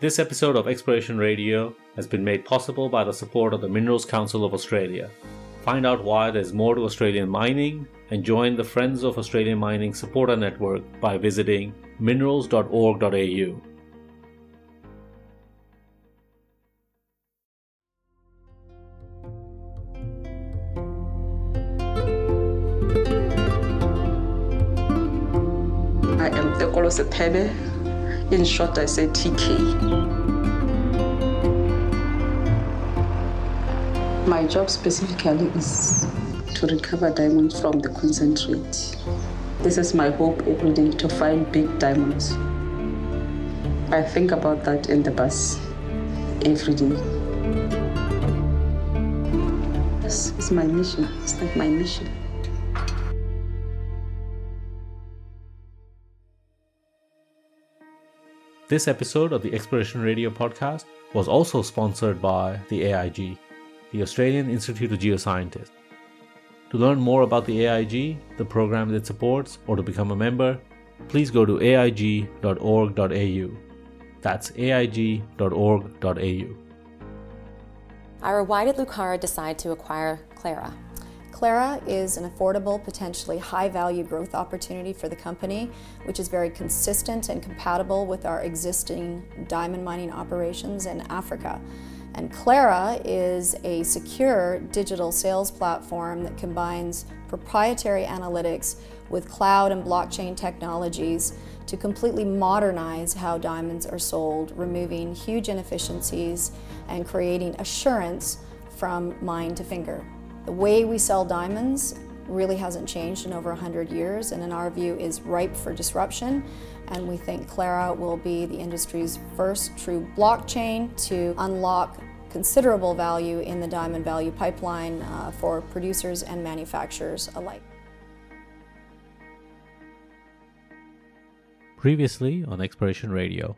This episode of Exploration Radio has been made possible by the support of the Minerals Council of Australia. Find out why there's more to Australian mining and join the Friends of Australian Mining supporter network by visiting minerals.org.au. I am the Olosepebe. In short, I say TK. My job specifically is to recover diamonds from the concentrate. This is my hope every day to find big diamonds. I think about that in the bus every day. This is my mission. It's like my mission. This episode of the Exploration Radio podcast was also sponsored by the AIG, the Australian Institute of Geoscientists. To learn more about the AIG, the program it supports, or to become a member, please go to aig.org.au. That's aig.org.au. Eira, why did Lucara decide to acquire Clara? Clara is an affordable, potentially high value growth opportunity for the company, which is very consistent and compatible with our existing diamond mining operations in Africa. And Clara is a secure digital sales platform that combines proprietary analytics with cloud and blockchain technologies to completely modernize how diamonds are sold, removing huge inefficiencies and creating assurance from mine to finger. The way we sell diamonds really hasn't changed in over 100 years and in our view is ripe for disruption and we think Clara will be the industry's first true blockchain to unlock considerable value in the diamond value pipeline uh, for producers and manufacturers alike. Previously on Exploration Radio.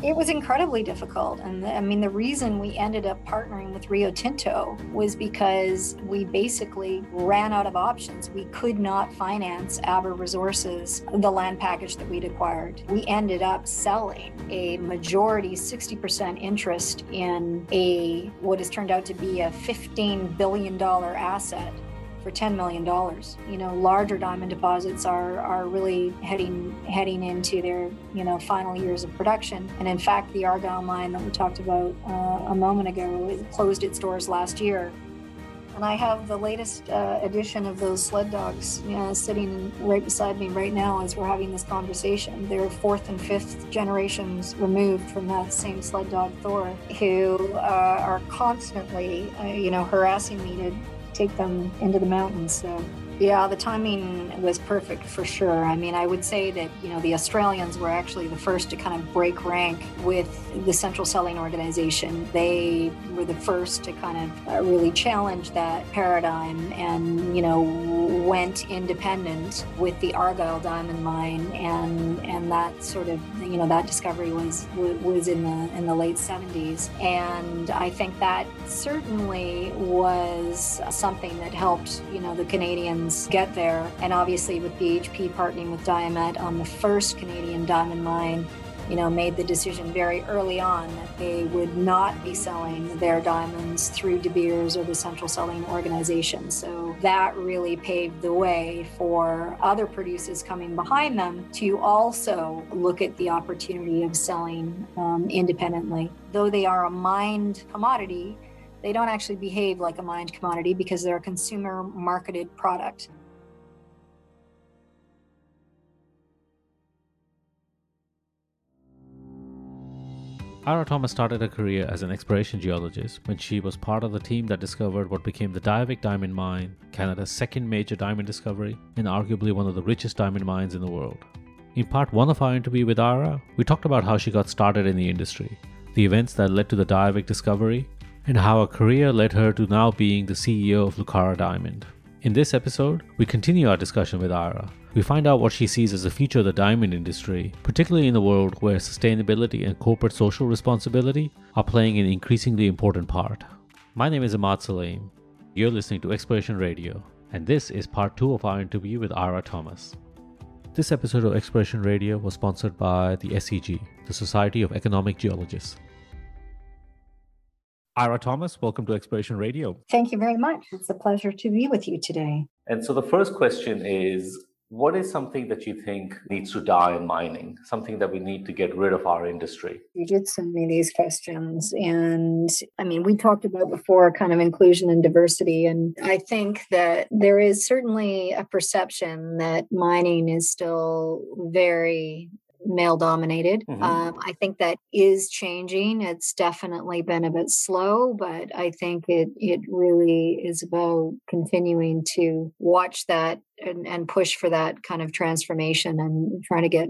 It was incredibly difficult. And the, I mean, the reason we ended up partnering with Rio Tinto was because we basically ran out of options. We could not finance Aber Resources, the land package that we'd acquired. We ended up selling a majority, 60% interest in a what has turned out to be a $15 billion asset for $10 million. You know, larger diamond deposits are, are really heading heading into their, you know, final years of production. And in fact, the Argyle mine that we talked about uh, a moment ago it closed its doors last year. And I have the latest uh, edition of those sled dogs you know, sitting right beside me right now as we're having this conversation. They're fourth and fifth generations removed from that same sled dog Thor, who uh, are constantly, uh, you know, harassing me to take them into the mountains. So yeah, the timing was perfect for sure. I mean, I would say that, you know, the Australians were actually the first to kind of break rank with the Central Selling Organization. They were the first to kind of uh, really challenge that paradigm and, you know, went independent with the Argyle diamond mine and and that sort of, you know, that discovery was was in the in the late 70s. And I think that certainly was something that helped, you know, the Get there. And obviously, with BHP partnering with Dia Met on the first Canadian diamond mine, you know, made the decision very early on that they would not be selling their diamonds through De Beers or the Central Selling Organization. So that really paved the way for other producers coming behind them to also look at the opportunity of selling um, independently. Though they are a mined commodity, they don't actually behave like a mined commodity because they're a consumer marketed product. Eira Thomas started her career as an exploration geologist when she was part of the team that discovered what became the Diavik Diamond Mine, Canada's second major diamond discovery, and arguably one of the richest diamond mines in the world. In part one of our interview with Eira, we talked about how she got started in the industry, the events that led to the Diavik discovery, and how her career led her to now being the CEO of Lucara Diamond. In this episode, we continue our discussion with Eira. We find out what she sees as the future of the diamond industry, particularly in a world where sustainability and corporate social responsibility are playing an increasingly important part. My name is Ahmad Saleem. You're listening to Exploration Radio, and this is part two of our interview with Eira Thomas. This episode of Exploration Radio was sponsored by the SEG, the Society of Economic Geologists. Eira Thomas, welcome to Exploration Radio. Thank you very much. It's a pleasure to be with you today. And so the first question is what is something that you think needs to die in mining? Something that we need to get rid of our industry? You did send me these questions. And I mean, we talked about before kind of inclusion and diversity. And I think that there is certainly a perception that mining is still very male dominated. Mm-hmm. Um, I think that is changing. It's definitely been a bit slow, but I think it it really is about continuing to watch that and, and push for that kind of transformation and trying to get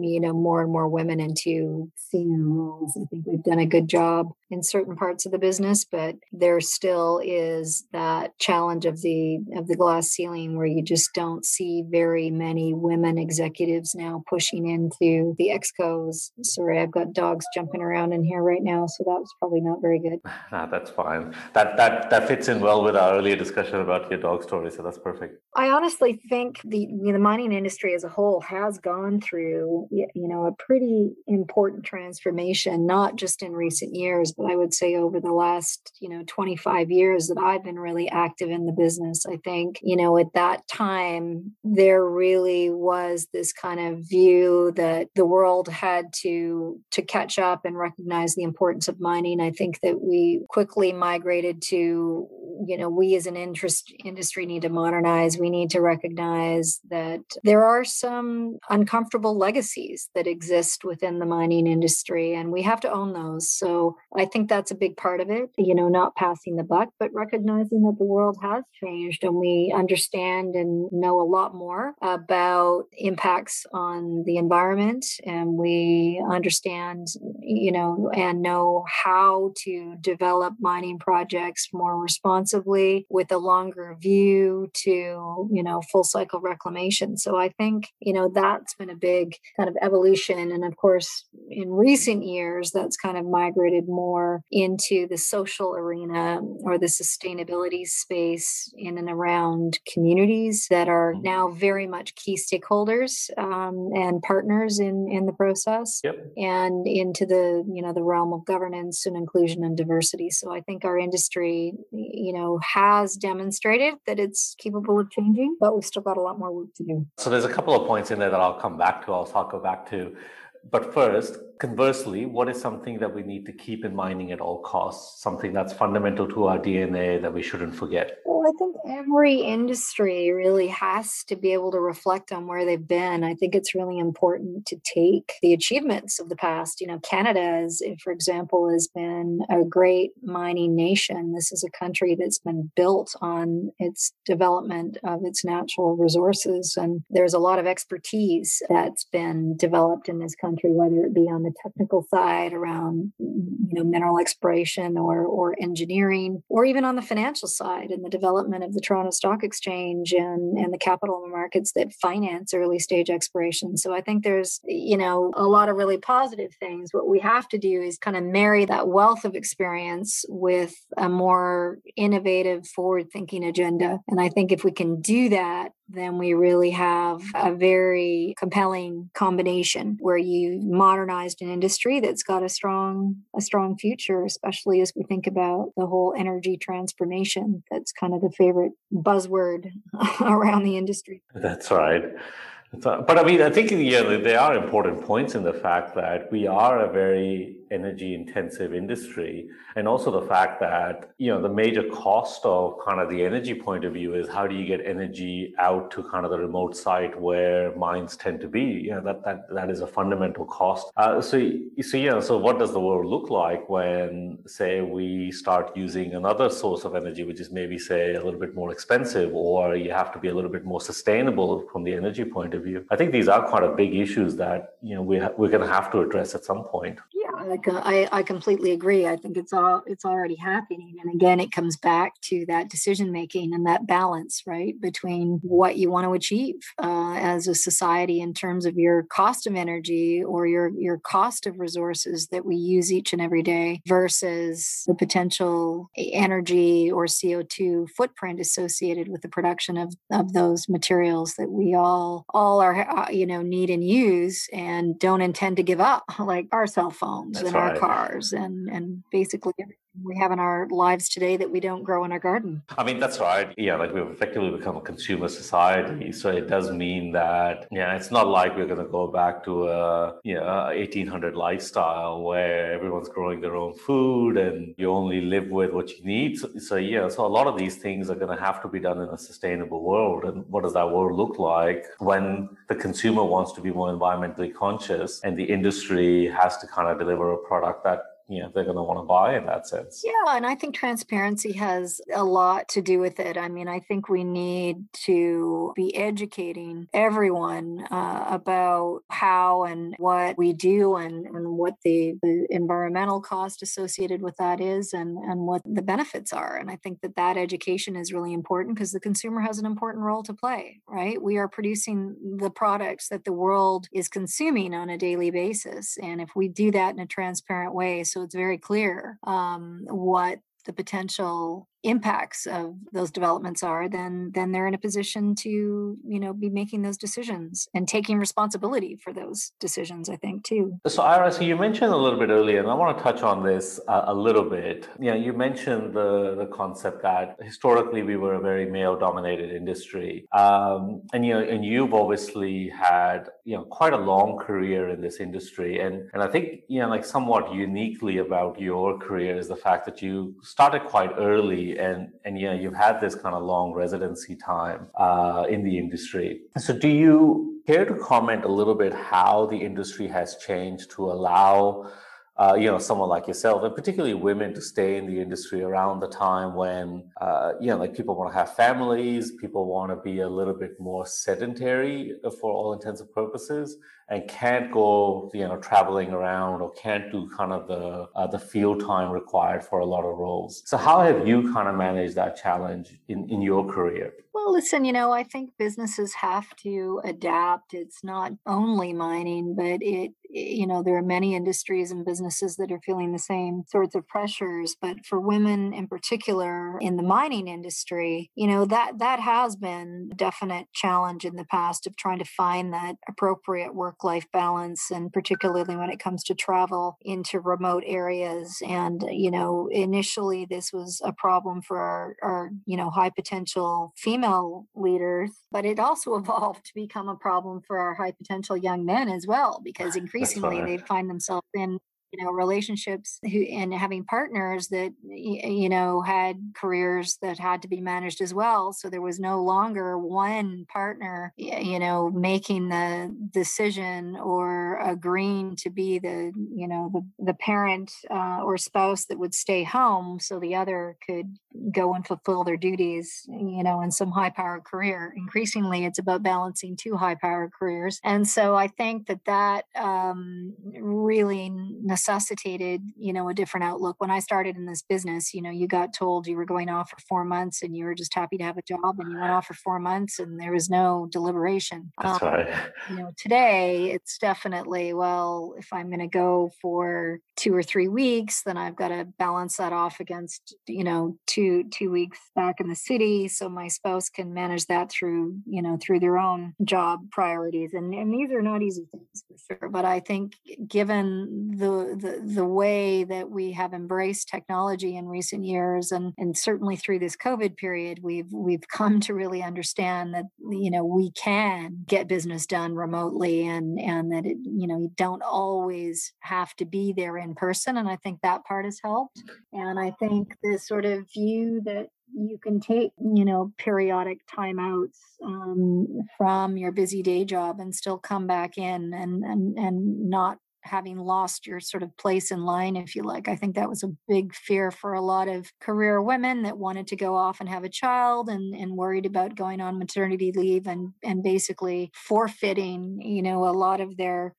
you know more and more women into senior roles. I think we've done a good job in certain parts of the business but there still is that challenge of the of the glass ceiling where you just don't see very many women executives now pushing into the excos sorry i've got dogs jumping around in here right now so that was probably not very good. Nah, that's fine. That that that fits in well with our earlier discussion about your dog story so that's perfect. I honestly honestly think the you know, the mining industry as a whole has gone through you know a pretty important transformation, not just in recent years, but I would say over the last you know 25 years that I've been really active in the business. I think you know at that time there really was this kind of view that the world had to to catch up and recognize the importance of mining. I think that we quickly migrated to you know we as an interest industry need to modernize. We need to recognize that there are some uncomfortable legacies that exist within the mining industry, and we have to own those. So I think that's a big part of it, you know, not passing the buck, but recognizing that the world has changed and we understand and know a lot more about impacts on the environment. And we understand, you know, and know how to develop mining projects more responsibly with a longer view to, you know, full cycle reclamation. So I think, you know, that's been a big kind of evolution. And of course, in recent years, that's kind of migrated more into the social arena or the sustainability space in and around communities that are mm-hmm. now very much key stakeholders um, and partners in, in the process yep. and into the, you know, the realm of governance and inclusion and diversity. So I think our industry, you know, has demonstrated that it's capable of changing, but we've still got a lot more work to do. So there's a couple of points in there that I'll come back to. I'll go back to. But first, conversely, what is something that we need to keep in mining at all costs? Something that's fundamental to our DNA that we shouldn't forget? Well, I think every industry really has to be able to reflect on where they've been. I think it's really important to take the achievements of the past. You know, Canada, is, for example, has been a great mining nation. This is a country that's been built on its development of its natural resources. And there's a lot of expertise that's been developed in this country, whether it be on the technical side around you know mineral exploration or or engineering or even on the financial side and the development of the Toronto Stock Exchange and and the capital markets that finance early stage exploration. So I think there's you know a lot of really positive things. What we have to do is kind of marry that wealth of experience with a more innovative forward thinking agenda. And I think if we can do that then we really have a very compelling combination where you modernized an industry that's got a strong a strong future especially as we think about the whole energy transformation that's kind of the favorite buzzword around the industry. That's right. But I mean, I think yeah, there are important points in the fact that we are a very energy intensive industry. And also the fact that you know the major cost of kind of the energy point of view is how do you get energy out to kind of the remote site where mines tend to be? You know that that that is a fundamental cost. Uh, so so yeah so what does the world look like when say we start using another source of energy which is maybe say a little bit more expensive or you have to be a little bit more sustainable from the energy point of view? I think these are quite a big issues that you know we ha- we're going to have to address at some point. Yeah I, I completely agree. I think it's all it's already happening, and again, it comes back to that decision making and that balance, right, between what you want to achieve uh, as a society in terms of your cost of energy or your your cost of resources that we use each and every day versus the potential energy or CO two footprint associated with the production of of those materials that we all all are uh, you know need and use and don't intend to give up, like our cell phones That's and right. our cars and and basically everything we have in our lives today that we don't grow in our garden. I mean, that's right. Yeah, like we've effectively become a consumer society. So it does mean that, yeah, it's not like we're going to go back to a, you know, 1800 lifestyle where everyone's growing their own food and you only live with what you need. So, so yeah, so a lot of these things are going to have to be done in a sustainable world. And what does that world look like when the consumer wants to be more environmentally conscious and the industry has to kind of deliver a product that you know they're going to want to buy in that sense. Yeah and i think transparency has a lot to do with it. I mean i think we need to be educating everyone uh, about how and what we do and, and what the, the environmental cost associated with that is and, and what the benefits are. And i think that that education is really important because the consumer has an important role to play right? We are producing the products that the world is consuming on a daily basis. And if we do that in a transparent way so it's very clear um, what the potential impacts of those developments are, then then they're in a position to you know be making those decisions and taking responsibility for those decisions. I think too. So Eira, so you mentioned a little bit earlier, and I want to touch on this uh, a little bit. You know, you mentioned the the concept that historically we were a very male dominated industry, um, and you know, and you've obviously had you know quite a long career in this industry, and and I think you know like somewhat uniquely about your career is the fact that you started quite early and and yeah, you've had this kind of long residency time uh, in the industry. So, do you care to comment a little bit how the industry has changed to allow? Uh, you know, someone like yourself, and particularly women, to stay in the industry around the time when, uh, you know, like people want to have families, people want to be a little bit more sedentary for all intents and purposes and can't go you know traveling around or can't do kind of the uh, the field time required for a lot of roles. So how have you kind of managed that challenge in in your career? Well listen you know i think businesses have to adapt. It's not only mining but it you know there are many industries and businesses that are feeling the same sorts of pressures. But for women in particular in the mining industry you know that that has been a definite challenge in the past of trying to find that appropriate work life balance and particularly when it comes to travel into remote areas and you know initially this was a problem for our, our you know high potential female leaders but it also evolved to become a problem for our high potential young men as well because increasingly they find themselves in you know relationships who and having partners that you know had careers that had to be managed as well so there was no longer one partner you know making the decision or agreeing to be the you know the, the parent uh, or spouse that would stay home so the other could go and fulfill their duties you know in some high power career increasingly it's about balancing two high power careers and so i think that that um, really necessitated, you know, a different outlook. When I started in this business, you know, you got told you were going off for four months and you were just happy to have a job and you went off for four months and there was no deliberation. That's um, right. You know, today it's definitely, well, if I'm going to go for two or three weeks, then I've got to balance that off against, you know, two, two weeks back in the city. So my spouse can manage that through, you know, through their own job priorities. And, and these are not easy things for sure. But I think given the, the, the way that we have embraced technology in recent years and, and certainly through this COVID period, we've we've come to really understand that you know we can get business done remotely and and that it, you know you don't always have to be there in person. And I think that part has helped. And I think this sort of view that you can take you know periodic timeouts um, from your busy day job and still come back in and and and not having lost your sort of place in line, if you like. I think that was a big fear for a lot of career women that wanted to go off and have a child and, and worried about going on maternity leave and, and basically forfeiting, you know, a lot of their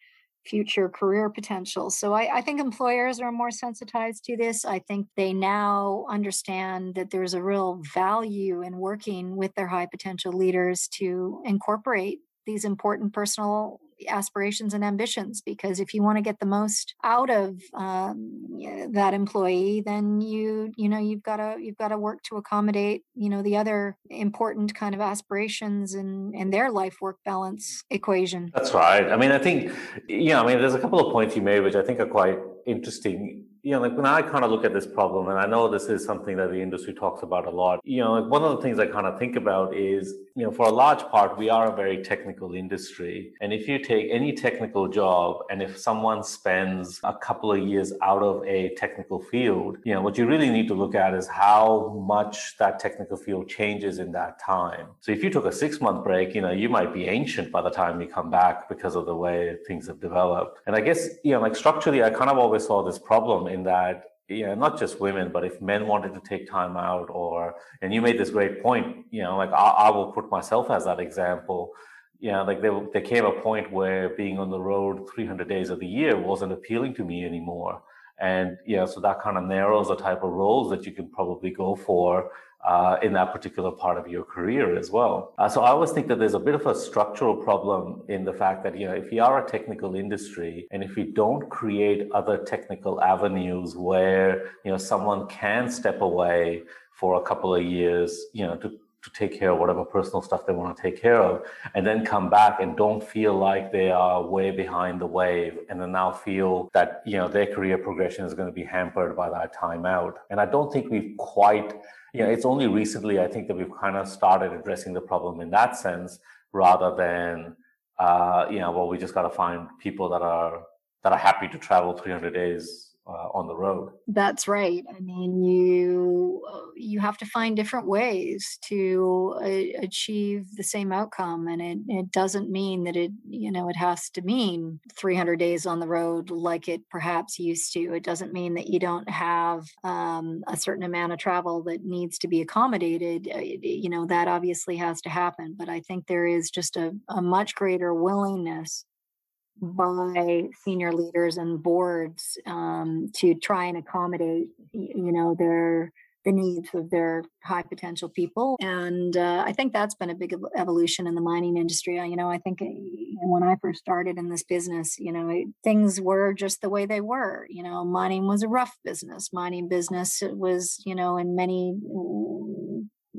future career potential. So I, I, think employers are more sensitized to this. I think they now understand that there's a real value in working with their high potential leaders to incorporate these important personal aspirations and ambitions because if you want to get the most out of um, that employee then you you know you've got to you've got to work to accommodate you know the other important kind of aspirations and and their life work balance equation. That's right. I mean i think yeah i mean there's a couple of points you made which i think are quite interesting you know, like when I kind of look at this problem, and I know this is something that the industry talks about a lot, you know, like one of the things I kind of think about is, you know, for a large part, we are a very technical industry. And if you take any technical job, and if someone spends a couple of years out of a technical field, you know, what you really need to look at is how much that technical field changes in that time. So if you took a six month break, you know, you might be ancient by the time you come back because of the way things have developed. And I guess, you know, like structurally, I kind of always saw this problem in that yeah, not just women, but if men wanted to take time out, or and you made this great point, you know, like I, I will put myself as that example. You know, like there, there came a point where being on the road 300 days of the year wasn't appealing to me anymore. And yeah, so that kind of narrows the type of roles that you can probably go for uh, in that particular part of your career as well. Uh, so I always think that there's a bit of a structural problem in the fact that, you know, if you are a technical industry and if we don't create other technical avenues where, you know, someone can step away for a couple of years, you know, to to take care of whatever personal stuff they want to take care of and then come back and don't feel like they are way behind the wave and then now feel that you know their career progression is going to be hampered by that time out and i don't think we've quite know it's only recently i think that we've kind of started addressing the problem in that sense rather than uh, you know well we just got to find people that are that are happy to travel 300 days uh, on the road. That's right. I mean, you uh, you have to find different ways to uh, achieve the same outcome, and it it doesn't mean that it you know it has to mean 300 days on the road like it perhaps used to. It doesn't mean that you don't have um, a certain amount of travel that needs to be accommodated. Uh, you know that obviously has to happen, but I think there is just a, a much greater willingness by senior leaders and boards um, to try and accommodate you know their the needs of their high potential people. And uh, i think that's been a big evolution in the mining industry. You know i think eh, when i first started in this business you know things were just the way they were. You know mining was a rough business. Mining business was you know in many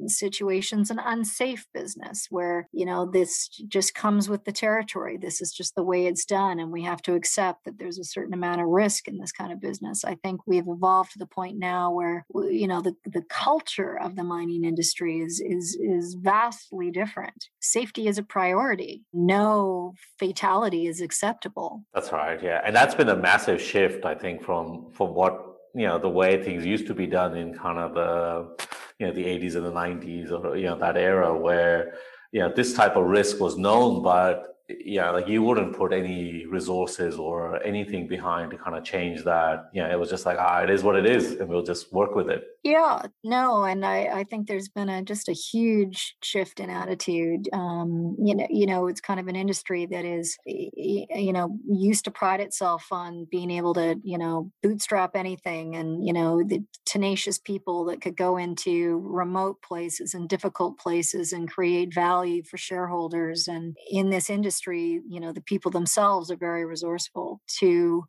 situations an unsafe business where you know this just comes with the territory. This is just the way it's done and we have to accept that there's a certain amount of risk in this kind of business. I think we've evolved to the point now where you know the, the culture of the mining industry is is is vastly different. Safety is a priority. No fatality is acceptable. That's right yeah and that's been a massive shift i think from from what you know the way things used to be done in kind of the you know the 80s and the 90s or you know that era where you know this type of risk was known but yeah, like you wouldn't put any resources or anything behind to kind of change that. Yeah, it was just like, ah, it is what it is, and we'll just work with it. Yeah, no, and I, I think there's been a just a huge shift in attitude. Um, you know, you know, it's kind of an industry that is, you know, used to pride itself on being able to, you know, bootstrap anything, and you know, the tenacious people that could go into remote places and difficult places and create value for shareholders. And in this industry industry, you know, the people themselves are very resourceful to,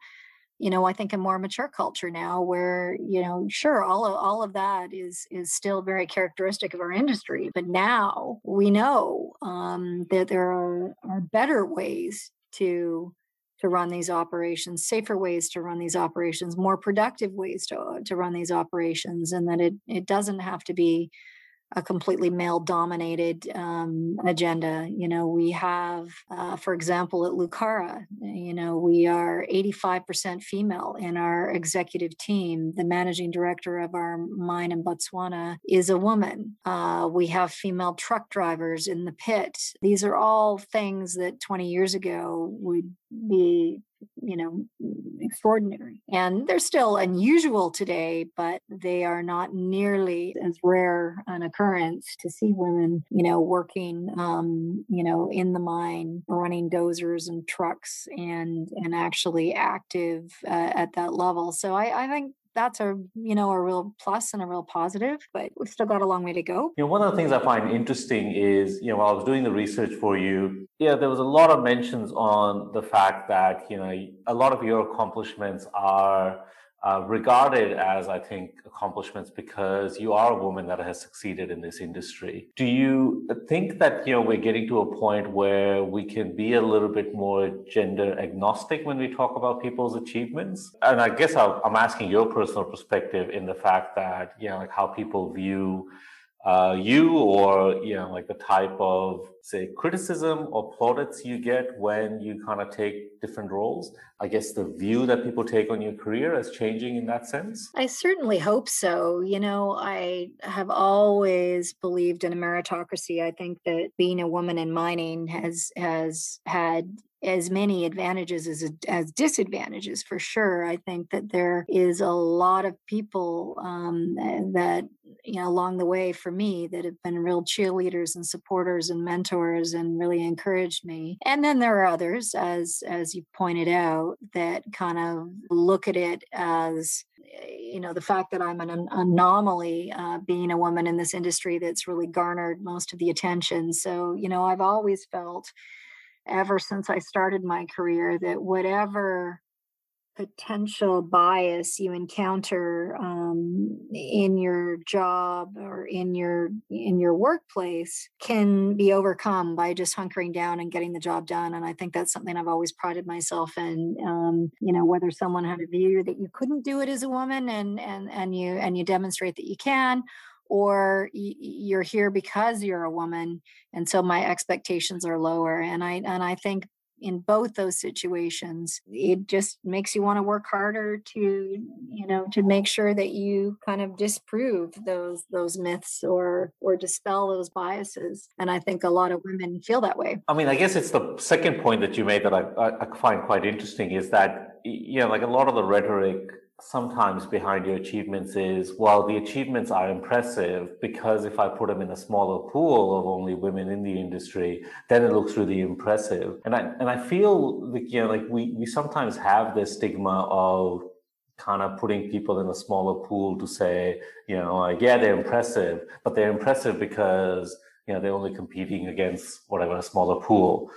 you know, I think a more mature culture now where, you know, sure, all of all of that is is still very characteristic of our industry. But now we know um, that there are, are better ways to to run these operations, safer ways to run these operations, more productive ways to, to run these operations, and that it, it doesn't have to be a completely male dominated um, agenda. You know, we have, uh, for example, at Lucara, you know, we are 85% female in our executive team. The managing director of our mine in Botswana is a woman. Uh, we have female truck drivers in the pit. These are all things that 20 years ago would be you know, extraordinary. And they're still unusual today, but they are not nearly as rare an occurrence to see women, you know, working, um, you know, in the mine, running dozers and trucks, and and actually active uh, at that level. So I, I think that's a you know a real plus and a real positive but we've still got a long way to go. You know one of the things i find interesting is you know while i was doing the research for you yeah there was a lot of mentions on the fact that you know a lot of your accomplishments are uh, regarded as, I think, accomplishments because you are a woman that has succeeded in this industry. Do you think that you know we're getting to a point where we can be a little bit more gender agnostic when we talk about people's achievements? And I guess I'm asking your personal perspective in the fact that you know, like how people view uh, you or you know like the type of say criticism or plaudits you get when you kind of take different roles? I guess the view that people take on your career is changing in that sense? I certainly hope so. You know i have always believed in a meritocracy. I think that being a woman in mining has has had as many advantages as as disadvantages for sure. I think that there is a lot of people um, that you know along the way for me that have been real cheerleaders and supporters and mentors and really encouraged me. And then there are others, as as you pointed out, that kind of look at it as you know the fact that i'm an anomaly uh, being a woman in this industry that's really garnered most of the attention so you know i've always felt ever since I started my career that whatever potential bias you encounter um, in your job or in your in your workplace can be overcome by just hunkering down and getting the job done and i think that's something i've always prided myself in um, you know whether someone had a view that you couldn't do it as a woman and and and you and you demonstrate that you can or you're here because you're a woman and so my expectations are lower and i and i think in both those situations it just makes you want to work harder to you know to make sure that you kind of disprove those those myths or or dispel those biases and i think a lot of women feel that way. I mean i guess it's the second point that you made that i, I find quite interesting is that you know like a lot of the rhetoric sometimes behind your achievements is well the achievements are impressive because if i put them in a smaller pool of only women in the industry then it looks really impressive. And i and i feel like you know like we we sometimes have this stigma of kind of putting people in a smaller pool to say you know like yeah they're impressive but they're impressive because you know they're only competing against whatever a smaller pool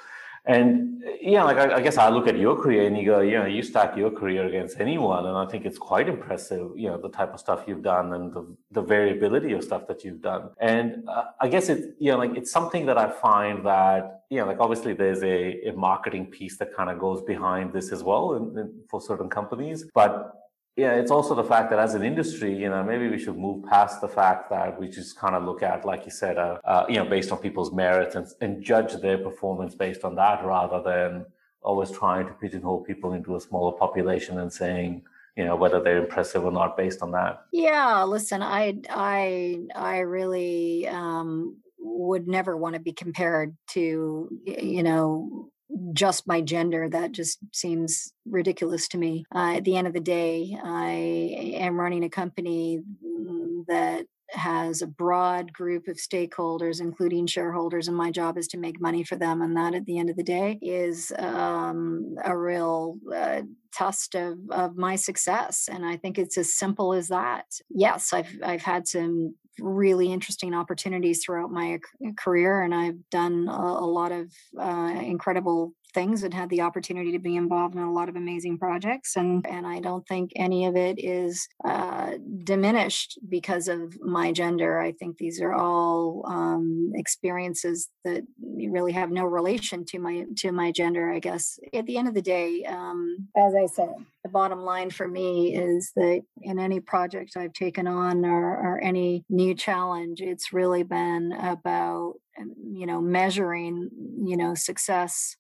and yeah, like I, I, guess I look at your career and you go, you know, you stack your career against anyone, and I think it's quite impressive, you know, the type of stuff you've done and the, the variability of stuff that you've done. And uh, I guess it's you know, like it's something that I find that you know, like obviously there's a, a marketing piece that kind of goes behind this as well in, in, for certain companies, but yeah, it's also the fact that as an industry, you know, maybe we should move past the fact that we just kind of look at, like you said, uh, uh, you know, based on people's merits and, and judge their performance based on that rather than always trying to pigeonhole people into a smaller population and saying, you know, whether they're impressive or not based on that. Yeah, listen, I, I, I really um, would never want to be compared to, you know, just by gender that just seems ridiculous to me. Uh, at the end of the day i am running a company that has a broad group of stakeholders including shareholders and my job is to make money for them and that at the end of the day is um, a real uh, test of, of my success and i think it's as simple as that. Yes i've i've had some really interesting opportunities throughout my career and i've done a, a lot of uh, incredible things and had the opportunity to be involved in a lot of amazing projects and and I don't think any of it is uh, diminished because of my gender. I think these are all um, experiences that really have no relation to my to my gender. I guess at the end of the day, um, as I said, the bottom line for me is that in any project I've taken on or, or any new challenge, it's really been about um, you know measuring you know success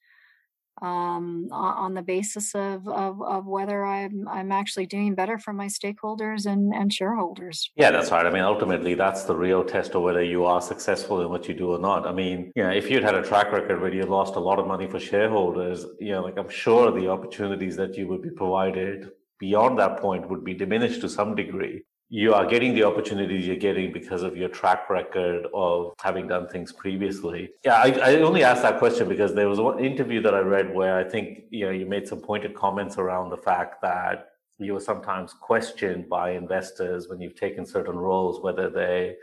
um, on the basis of, of, of whether I'm I'm actually doing better for my stakeholders and, and shareholders. Yeah, that's right. I mean, ultimately, that's the real test of whether you are successful in what you do or not. I mean, you know, if you'd had a track record where you lost a lot of money for shareholders, you know, like I'm sure the opportunities that you would be provided beyond that point would be diminished to some degree you are getting the opportunities you're getting because of your track record of having done things previously. Yeah, I, I, only asked that question because there was one interview that I read where I think you know you made some pointed comments around the fact that you were sometimes questioned by investors when you've taken certain roles whether they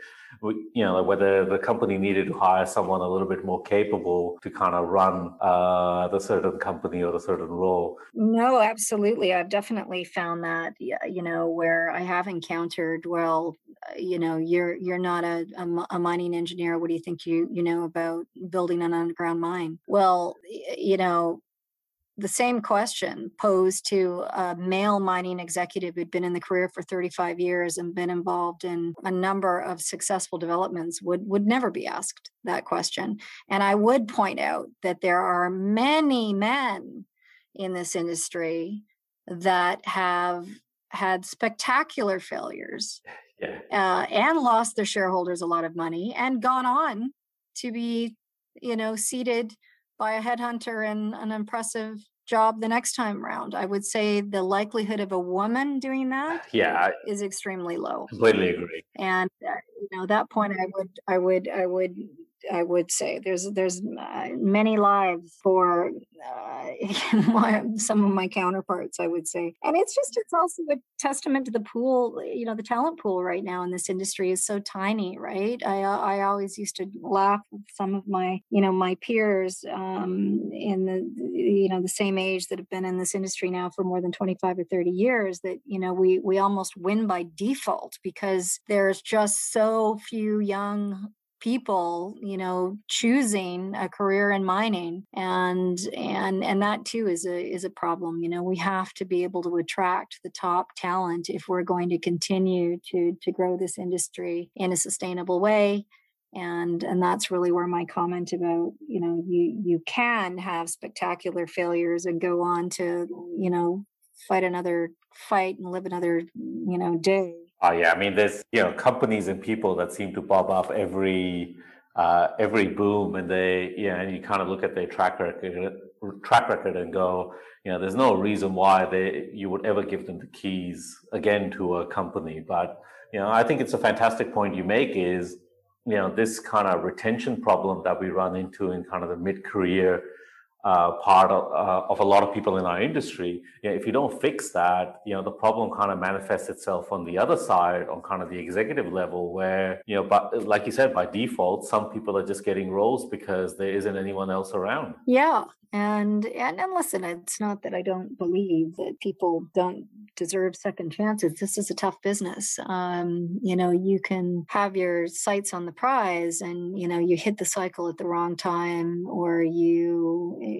you know whether the company needed to hire someone a little bit more capable to kind of run uh, the certain company or the certain role. No absolutely. I've definitely found that you know where i have encountered well you know you're you're not a, a, a mining engineer. What do you think you you know about building an underground mine? Well you know the same question posed to a male mining executive who'd been in the career for 35 years and been involved in a number of successful developments would would never be asked that question and i would point out that there are many men in this industry that have had spectacular failures yeah. uh, and lost their shareholders a lot of money and gone on to be you know seated by a headhunter and an impressive job the next time around. I would say the likelihood of a woman doing that yeah is extremely low. Completely agree. And uh, you know that point I would I would I would I would say there's there's uh, many lives for uh, some of my counterparts. I would say, and it's just it's also a testament to the pool. You know, the talent pool right now in this industry is so tiny, right? I I always used to laugh with some of my you know my peers um, in the you know the same age that have been in this industry now for more than 25 or 30 years that you know we we almost win by default because there's just so few young people you know choosing a career in mining and and and that too is a is a problem you know we have to be able to attract the top talent if we're going to continue to to grow this industry in a sustainable way and and that's really where my comment about you know you you can have spectacular failures and go on to you know fight another fight and live another you know day Oh yeah, I mean, there's you know companies and people that seem to bob up every uh, every boom, and they yeah, and you kind of look at their track record track record and go, you know, there's no reason why they you would ever give them the keys again to a company. But you know, I think it's a fantastic point you make. Is you know this kind of retention problem that we run into in kind of the mid career uh, part of, uh, of a lot of people in our industry. You know, if you don't fix that, you know, the problem kind of manifests itself on the other side, on kind of the executive level, where you know, but like you said, by default, some people are just getting roles because there isn't anyone else around. Yeah, and and and listen, it's not that I don't believe that people don't deserve second chances. This is a tough business. Um, you know, you can have your sights on the prize, and you know, you hit the cycle at the wrong time, or you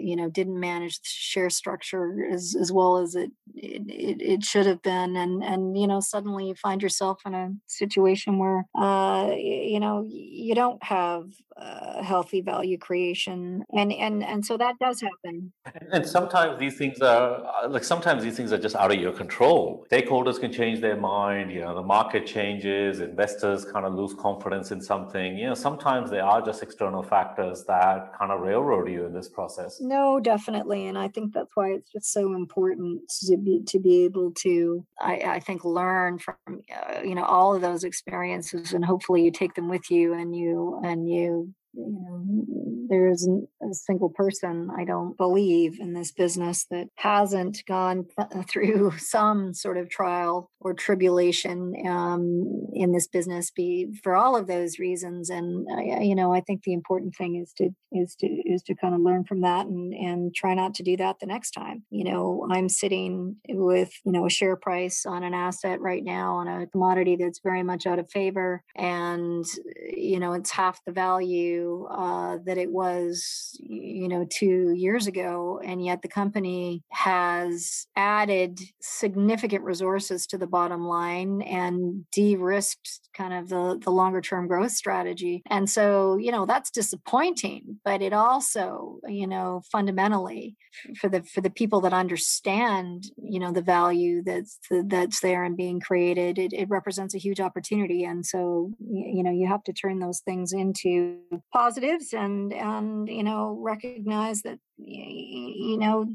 you know didn't manage the share structure as as well as it it, it, should have been, and and you know, suddenly you find yourself in a situation where uh, you know you don't have uh, healthy value creation, and and and so that does happen. And sometimes these things are uh, like sometimes these things are just out of your control. Stakeholders can change their mind. You know, the market changes. Investors kind of lose confidence in something. You know, sometimes they are just external factors that kind of railroad you in this process. No, definitely, and I think that's why it's just so important to be to be able to, I, I think, learn from uh, you know all of those experiences, and hopefully you take them with you, and you and you you know, there isn't a single person, I don't believe, in this business that hasn't gone th- through some sort of trial or tribulation um, in this business. Be for all of those reasons, and uh, you know, I think the important thing is to is to is to kind of learn from that and and try not to do that the next time. You know, I'm sitting with you know a share price on an asset right now on a commodity that's very much out of favor, and you know, it's half the value uh, that it was, you know, two years ago. And yet the company has added significant resources to the bottom line and de risked kind of the, the longer term growth strategy. And so, you know, that's disappointing, but it also, you know, fundamentally for the for the people that understand, you know, the value that's that's there and being created, it, it represents a huge opportunity. And so, you know, you have to turn those things into positives and and you know recognize that you know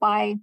by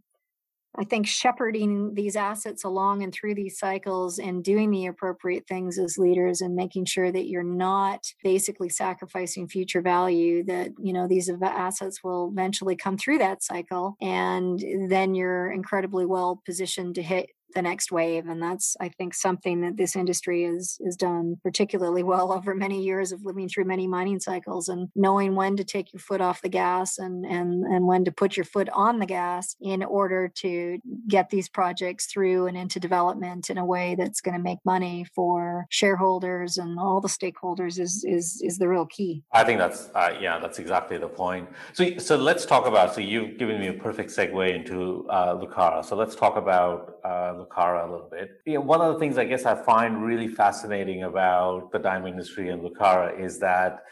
I think shepherding these assets along and through these cycles and doing the appropriate things as leaders and making sure that you're not basically sacrificing future value, that, you know, these assets will eventually come through that cycle. And then you're incredibly well positioned to hit the next wave and that's i think something that this industry is is done particularly well over many years of living through many mining cycles and knowing when to take your foot off the gas and and and when to put your foot on the gas in order to get these projects through and into development in a way that's going to make money for shareholders and all the stakeholders is is is the real key. I think that's uh, yeah that's exactly the point. So so let's talk about so you've given me a perfect segue into uh, lucara. So let's talk about uh, Lucara a little bit. You know, one of the things I guess I find really fascinating about the diamond industry and Lucara is that,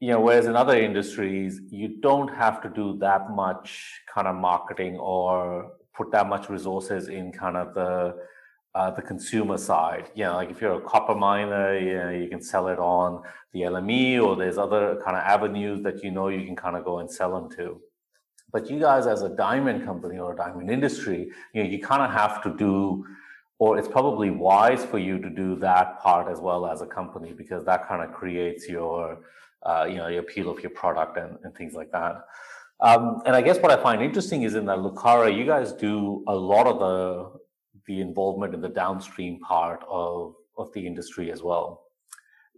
you know, whereas in other industries, you don't have to do that much kind of marketing or put that much resources in kind of the uh, the consumer side. You know, like if you're a copper miner, you know, you can sell it on the LME or there's other kind of avenues that you know you can kind of go and sell them to. But you guys, as a diamond company or a diamond industry, you know, you kind of have to do, or it's probably wise for you to do that part as well as a company because that kind of creates your, uh, you know, your appeal of your product and, and things like that. Um, and I guess what I find interesting is in that Lucara, you guys do a lot of the the involvement in the downstream part of of the industry as well.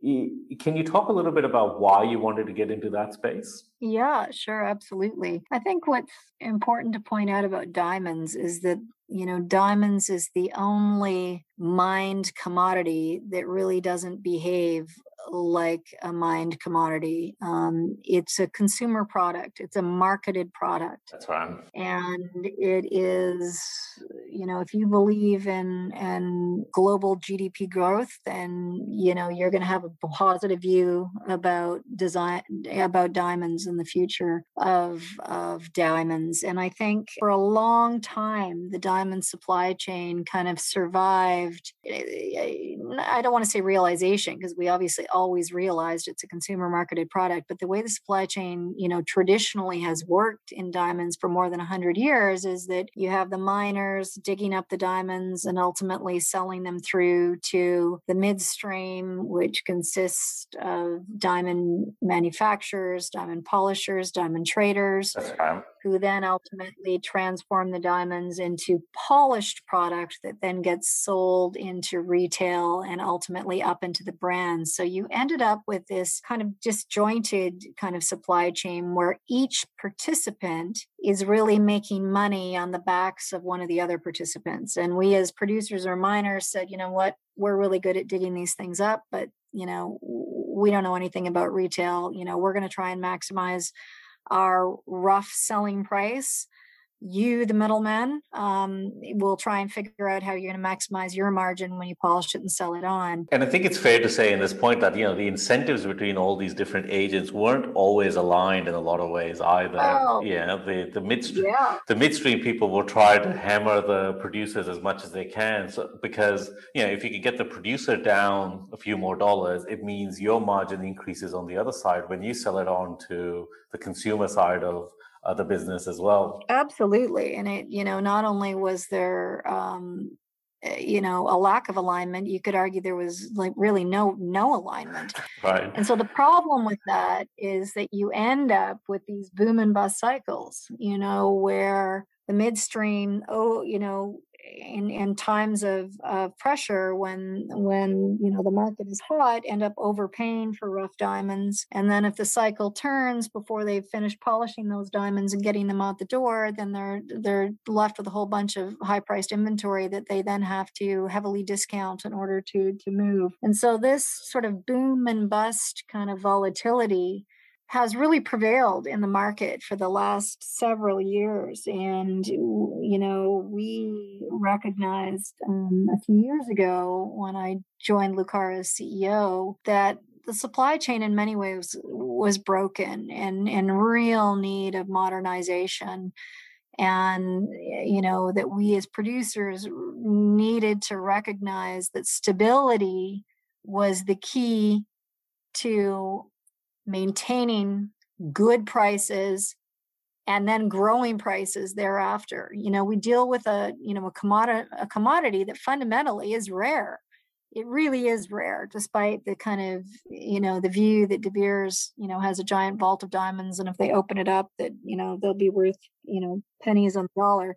Can you talk a little bit about why you wanted to get into that space? Yeah, sure, absolutely. I think what's important to point out about diamonds is that, you know, diamonds is the only mined commodity that really doesn't behave like a mined commodity. Um, it's a consumer product, it's a marketed product. That's right. And it is, you know, if you believe in, in global GDP growth, then, you know, you're going to have a positive view about design, about diamonds in the future of, of diamonds. And I think for a long time, the diamond supply chain kind of survived. Eh, eh, I don't want to say realization because we obviously always realized it's a consumer marketed product but the way the supply chain you know traditionally has worked in diamonds for more than 100 years is that you have the miners digging up the diamonds and ultimately selling them through to the midstream which consists of diamond manufacturers diamond polishers diamond traders who then ultimately transform the diamonds into polished product that then gets sold into retail and ultimately up into the brands. So you ended up with this kind of disjointed kind of supply chain where each participant is really making money on the backs of one of the other participants. And we as producers or miners said, you know what, we're really good at digging these things up, but you know, we don't know anything about retail. You know, we're going to try and maximize our rough selling price you, the middleman, um, will try and figure out how you're going to maximize your margin when you polish it and sell it on. And I think it's fair to say in this point that you know the incentives between all these different agents weren't always aligned in a lot of ways either. Oh, yeah, the the midstream yeah. the midstream people will try to hammer the producers as much as they can, so because you know if you can get the producer down a few more dollars, it means your margin increases on the other side when you sell it on to the consumer side of uh, the business as well. Absolutely, and it you know not only was there um, eh, you know a lack of alignment you could argue there was like really no no alignment right and so the problem with that is that you end up with these boom and bust cycles you know where the midstream oh you know in, in times of, of pressure when when you know the market is hot end up overpaying for rough diamonds. And then if the cycle turns before they've finished polishing those diamonds and getting them out the door then they're they're left with a whole bunch of high priced inventory that they then have to heavily discount in order to to move. And so this sort of boom and bust kind of volatility has really prevailed in the market for the last several years. And, you know, we recognized um, a few years ago when I joined Lucara as CEO that the supply chain in many ways was broken and in real need of modernization and you know that we as producers needed to recognize that stability was the key to maintaining good prices and then growing prices thereafter. You know we deal with a you know a commodity a commodity that fundamentally is rare. It really is rare despite the kind of you know the view that de beers you know has a giant vault of diamonds and if they open it up that you know they'll be worth you know pennies on the dollar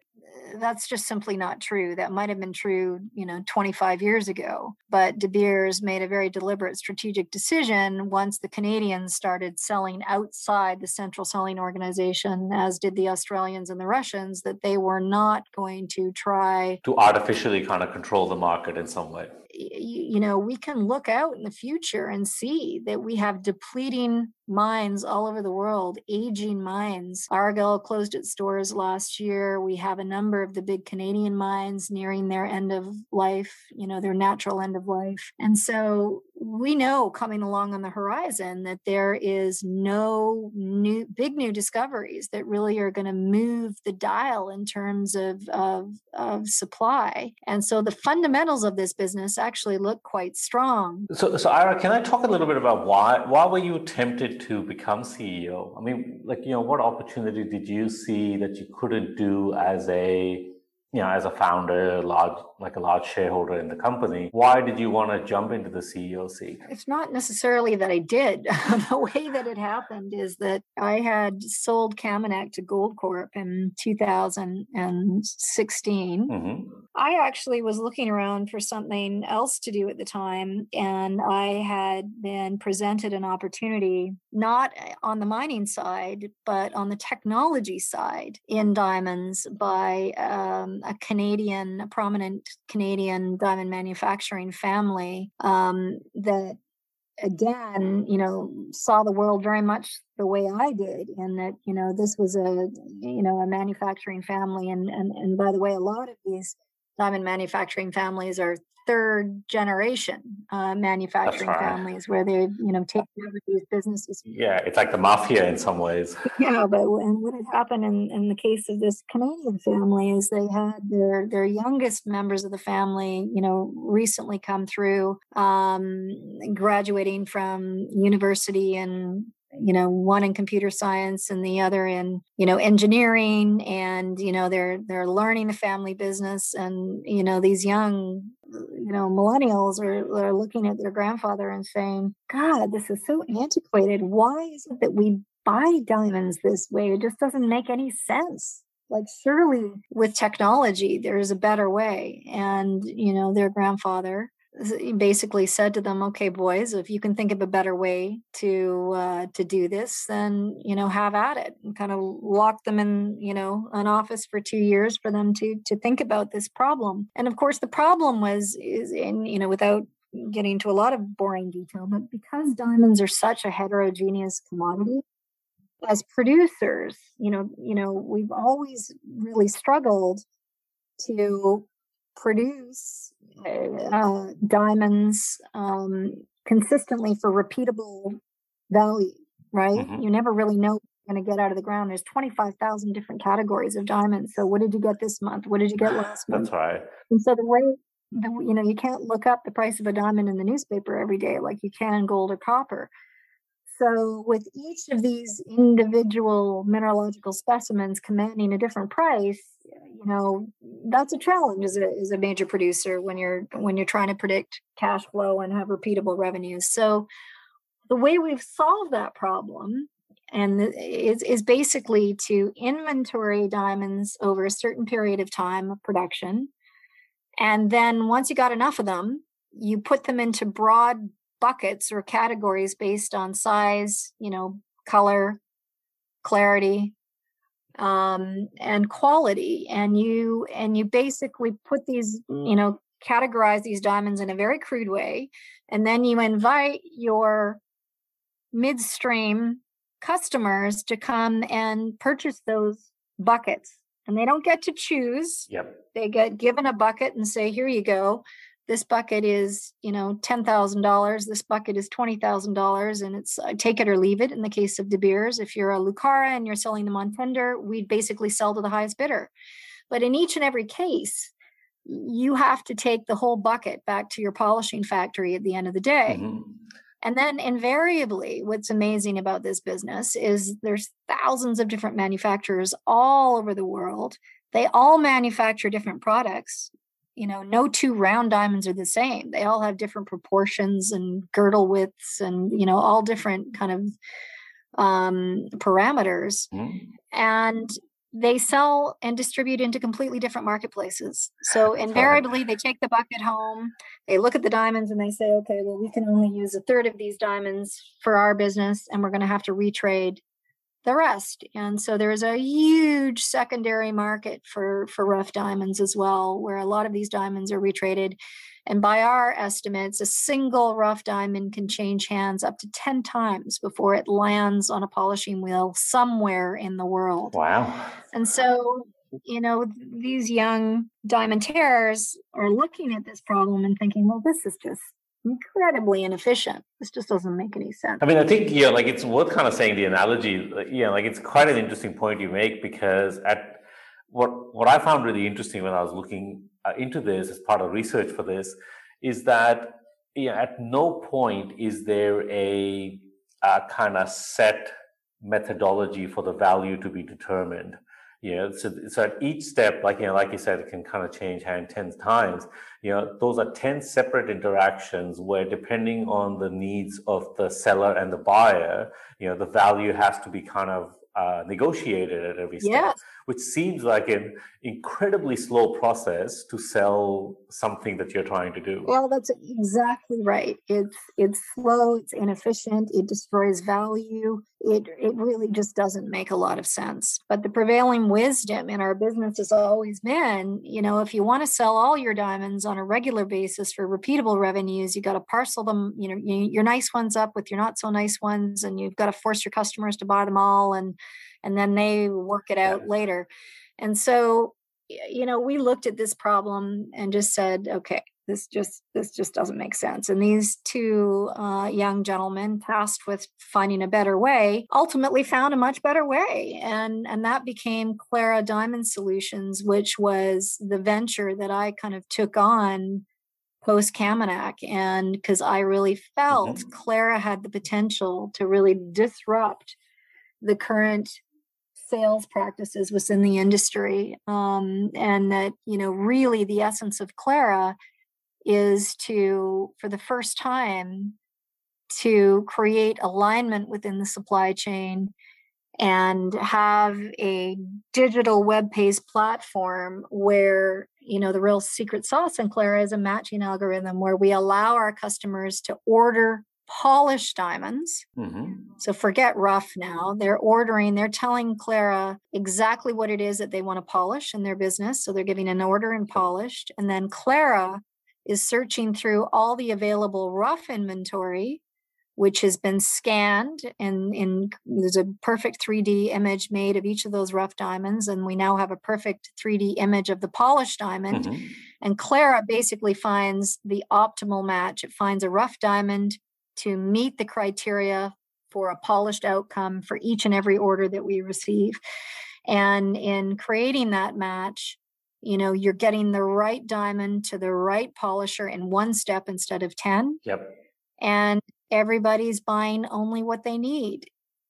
that's just simply not true. That might have been true, you know, 25 years ago. But De Beers made a very deliberate strategic decision once the Canadians started selling outside the central selling organization, as did the Australians and the Russians, that they were not going to try to artificially kind of control the market in some way you know, we can look out in the future and see that we have depleting mines all over the world, aging mines. Argyle closed its doors last year. We have a number of the big Canadian mines nearing their end of life, you know, their natural end of life. And so we know coming along on the horizon that there is no new big new discoveries that really are going to move the dial in terms of, of, of supply. And so the fundamentals of this business actually look quite strong. So, so Eira, can I talk a little bit about why why were you tempted to become CEO? I mean, like you know, what opportunity did you see that you couldn't do as a you know, as a founder, large like a large shareholder in the company, why did you want to jump into the CEO seat? It's not necessarily that I did. the way that it happened is that I had sold Kaminak to Goldcorp in 2016. Mm-hmm. I actually was looking around for something else to do at the time, and I had been presented an opportunity, not on the mining side, but on the technology side in diamonds by um, a Canadian, a prominent Canadian diamond manufacturing family um, that again, you know, saw the world very much the way I did, and that you know this was a you know a manufacturing family, and and and by the way, a lot of these diamond manufacturing families are third generation uh, manufacturing right. families where they you know take over these businesses yeah it's like the mafia in some ways yeah but and what had happened in, in the case of this canadian family is they had their their youngest members of the family you know recently come through um, graduating from university in you know one in computer science and the other in you know engineering and you know they're they're learning the family business and you know these young you know millennials are, are looking at their grandfather and saying god this is so antiquated. Why is it that we buy diamonds this way? It just doesn't make any sense. Like surely with technology there's a better way. And you know their grandfather basically said to them, "Okay, boys, if you can think of a better way to uh, to do this, then you know have at it." And kind of locked them in, you know, an office for two years for them to to think about this problem. And of course, the problem was is in you know without getting to a lot of boring detail, but because diamonds are such a heterogeneous commodity, as producers, you know, you know, we've always really struggled to produce uh, diamonds um, consistently for repeatable value, right? Mm-hmm. You never really know what you're going to get out of the ground. There's 25,000 different categories of diamonds. So what did you get this month? What did you get last month? That's right. And so the way the, you know, you can't look up the price of a diamond in the newspaper every day like you can gold or copper. So, with each of these individual mineralogical specimens commanding a different price, you know, that's a challenge as a, as a major producer when you're when you're trying to predict cash flow and have repeatable revenues. So, the way we've solved that problem and is, is basically to inventory diamonds over a certain period of time of production And then once you got enough of them, you put them into broad buckets or categories based on size, you know, color, clarity, um, and quality. And you and you basically put these, you know, categorize these diamonds in a very crude way, and then you invite your midstream customers to come and purchase those buckets and they don't get to choose. Yep. They get given a bucket and say, "Here you go. This bucket is, you know, ten thousand dollars. This bucket is twenty thousand dollars, and it's uh, take it or leave it." In the case of De Beers, if you're a Lucara and you're selling them on tender, we'd basically sell to the highest bidder. But in each and every case, you have to take the whole bucket back to your polishing factory at the end of the day. Mm-hmm. And then invariably, what's amazing about this business is there's thousands of different manufacturers all over the world. They all manufacture different products. You know, no two round diamonds are the same. They all have different proportions and girdle widths and, you know, all different kind of um, parameters. Mm. And they sell and distribute into completely different marketplaces. So invariably, they take the bucket home, they look at the diamonds, and they say, okay, well, we can only use a third of these diamonds for our business, and we're going to have to retrade the rest. And so there is a huge secondary market for for rough diamonds as well, where a lot of these diamonds are retraded and by our estimates, a single rough diamond can change hands up to 10 times before it lands on a polishing wheel somewhere in the world. Wow. And so, you know, these young diamantaires are looking at this problem and thinking, well, this is just incredibly inefficient. This just doesn't make any sense. I mean, I think, yeah, like it's worth kind of saying the analogy, yeah, like it's quite an interesting point you make because at what, what I found really interesting when I was looking uh, into this as part of research for this is that you know, at no point is there a, a kind of set methodology for the value to be determined. You know, so, so at each step, like you know, like you said, it can kind of change hand ten times. You know, those are ten separate interactions where, depending on the needs of the seller and the buyer, you know, the value has to be kind of uh, negotiated at every step. Yes which seems like an incredibly slow process to sell something that you're trying to do. Well, that's exactly right. It's it's slow, it's inefficient, it destroys value. It it really just doesn't make a lot of sense. But the prevailing wisdom in our business has always been, you know, if you want to sell all your diamonds on a regular basis for repeatable revenues, you got to parcel them, you know, your nice ones up with your not so nice ones and you've got to force your customers to buy them all and and then they work it out later. And so, you know, we looked at this problem and just said, okay, this just this just doesn't make sense and these two uh, young gentlemen tasked with finding a better way ultimately found a much better way and and that became clara diamond solutions which was the venture that i kind of took on post Kaminak and because i really felt mm-hmm. clara had the potential to really disrupt the current sales practices within the industry um, and that you know really the essence of clara is to for the first time to create alignment within the supply chain and have a digital web-based platform where you know the real secret sauce in clara is a matching algorithm where we allow our customers to order polished diamonds. Mm-hmm. So forget rough now. They're ordering, they're telling Clara exactly what it is that they want to polish in their business. So they're giving an order and polished. And then Clara is searching through all the available rough inventory which has been scanned and in there's a perfect 3D image made of each of those rough diamonds and we now have a perfect 3D image of the polished diamond mm-hmm. and Clara basically finds the optimal match it finds a rough diamond to meet the criteria for a polished outcome for each and every order that we receive. And in creating that match, you know, you're getting the right diamond to the right polisher in one step instead of 10. Yep. And everybody's buying only what they need.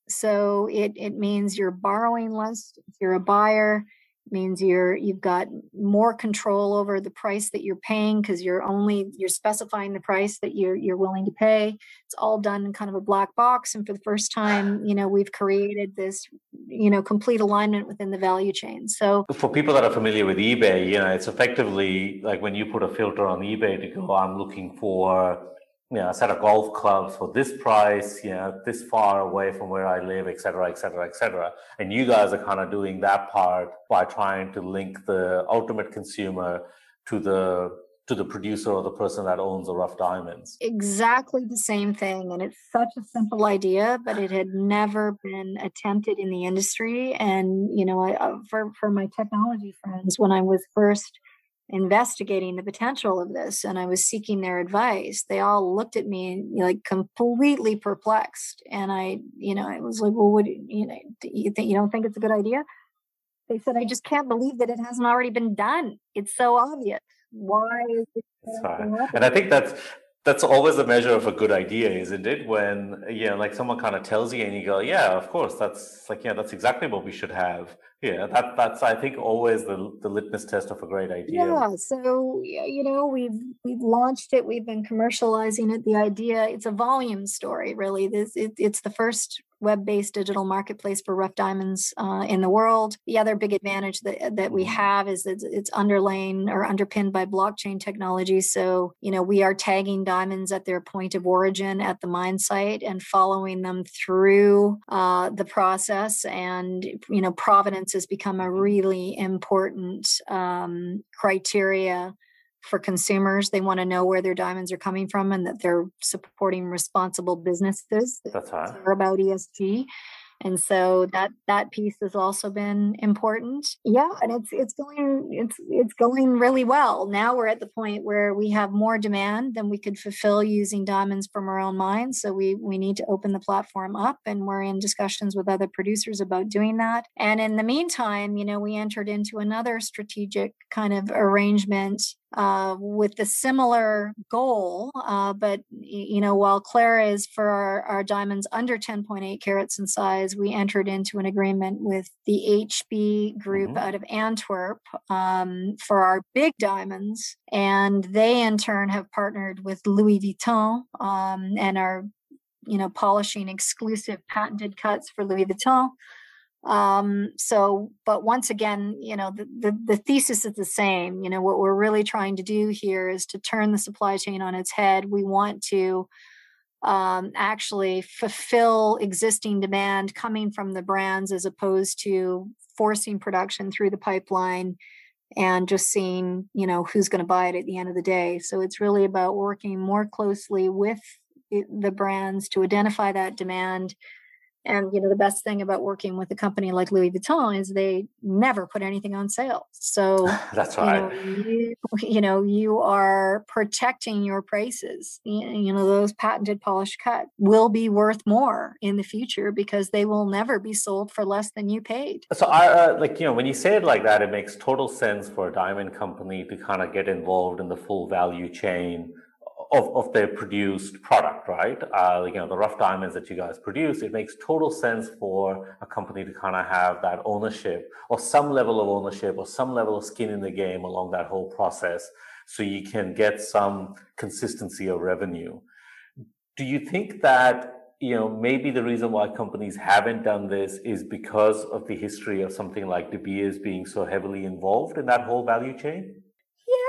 So it it means you're borrowing less if you're a buyer means you're you've got more control over the price that you're paying because you're only you're specifying the price that you're you're willing to pay. It's all done in kind of a black box and for the first time you know we've created this you know complete alignment within the value chain. So for people that are familiar with ebay you know it's effectively like when you put a filter on ebay to go i'm looking for you know, a set of golf clubs for this price, you know, this far away from where I live, et cetera, et cetera, et cetera. And you guys are kind of doing that part by trying to link the ultimate consumer to the to the producer or the person that owns the rough diamonds. Exactly the same thing. And it's such a simple idea, but it had never been attempted in the industry. And, you know, I, uh, for, for my technology friends, when I was first investigating the potential of this and I was seeking their advice, they all looked at me like completely perplexed. And I, you know, I was like, well, what, you know, you think you don't think it's a good idea? They said, I just can't believe that it hasn't already been done. It's so obvious. Why is it? And I think that's that's always a measure of a good idea, isn't it? When yeah, like someone kind of tells you and you go, yeah, of course, that's like yeah, that's exactly what we should have. Yeah, that that's I think always the the litmus test of a great idea. Yeah, so you know we've we've launched it, we've been commercializing it. The idea it's a volume story, really. This it, it's the first web-based digital marketplace for rough diamonds uh, in the world. The other big advantage that, that we mm-hmm. have is that it's underlain or underpinned by blockchain technology. So, you know, we are tagging diamonds at their point of origin at the mine site and following them through uh, the process. And, you know, provenance has become a mm-hmm. really important um, criteria for consumers. They want to know where their diamonds are coming from and that they're supporting responsible businesses. That's right. Are about ESG and so that that piece has also been important yeah and it's it's going it's it's going really well now we're at the point where we have more demand than we could fulfill using diamonds from our own mines so we we need to open the platform up and we're in discussions with other producers about doing that and in the meantime you know we entered into another strategic kind of arrangement uh, with the similar goal. Uh, but, you know, while Clara is for our, our, diamonds under 10.8 carats in size, we entered into an agreement with the HB group mm-hmm. out of Antwerp um, for our big diamonds. And they, in turn, have partnered with Louis Vuitton um, and are, you know, polishing exclusive patented cuts for Louis Vuitton. Um, so, but once again, you know, the, the, the thesis is the same. You know, what we're really trying to do here is to turn the supply chain on its head. We want to um, actually fulfill existing demand coming from the brands as opposed to forcing production through the pipeline and just seeing you know who's going to buy it at the end of the day so it's really about working more closely with the brands to identify that demand and you know the best thing about working with a company like Louis Vuitton is they never put anything on sale. So that's right. You know, you, you, know, you are protecting your prices. You know those patented polished cut will be worth more in the future because they will never be sold for less than you paid. So I uh, like you know when you say it like that, it makes total sense for a diamond company to kind of get involved in the full value chain of, of their produced product, right? Uh, you know, the rough diamonds that you guys produce, it makes total sense for a company to kind of have that ownership or some level of ownership or some level of skin in the game along that whole process so you can get some consistency of revenue. Do you think that you know maybe the reason why companies haven't done this is because of the history of something like De Beers being so heavily involved in that whole value chain?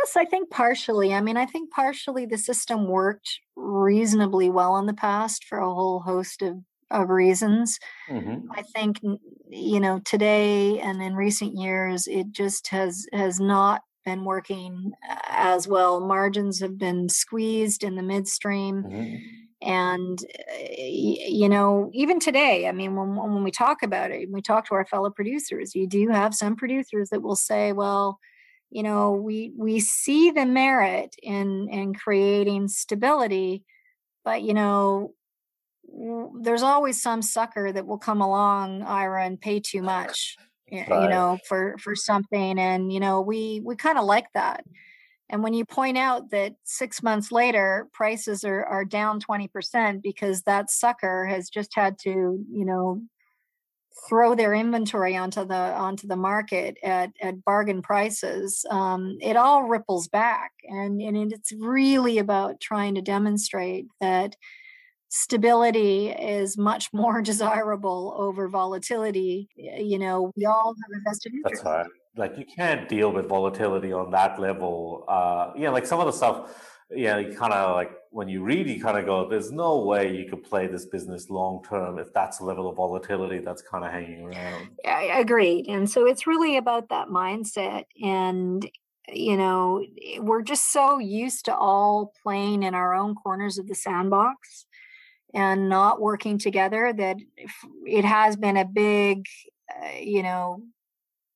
Yes, I think partially. I mean, I think partially the system worked reasonably well in the past for a whole host of, of reasons. Mm-hmm. I think you know today and in recent years, it just has has not been working as well. Margins have been squeezed in the midstream. Mm-hmm. And you know, even today, I mean, when when we talk about it, we talk to our fellow producers. You do have some producers that will say, "Well, you know we we see the merit in in creating stability but you know there's always some sucker that will come along Eira and pay too much you know for for something and you know we we kind of like that. And when you point out that six months later prices are are down 20% because that sucker has just had to you know throw their inventory onto the onto the market at, at bargain prices, um, it all ripples back, and and it's really about trying to demonstrate that stability is much more desirable over volatility. You know, we all have a vested interest. That's right. Like you can't deal with volatility on that level. Uh, yeah, like some of the stuff yeah, you kind of like when you read, you kind of go, there's no way you could play this business long term if that's the level of volatility that's kind of hanging around. Yeah, agreed. And so it's really about that mindset. And, you know, we're just so used to all playing in our own corners of the sandbox and not working together that it has been a big, uh, you know,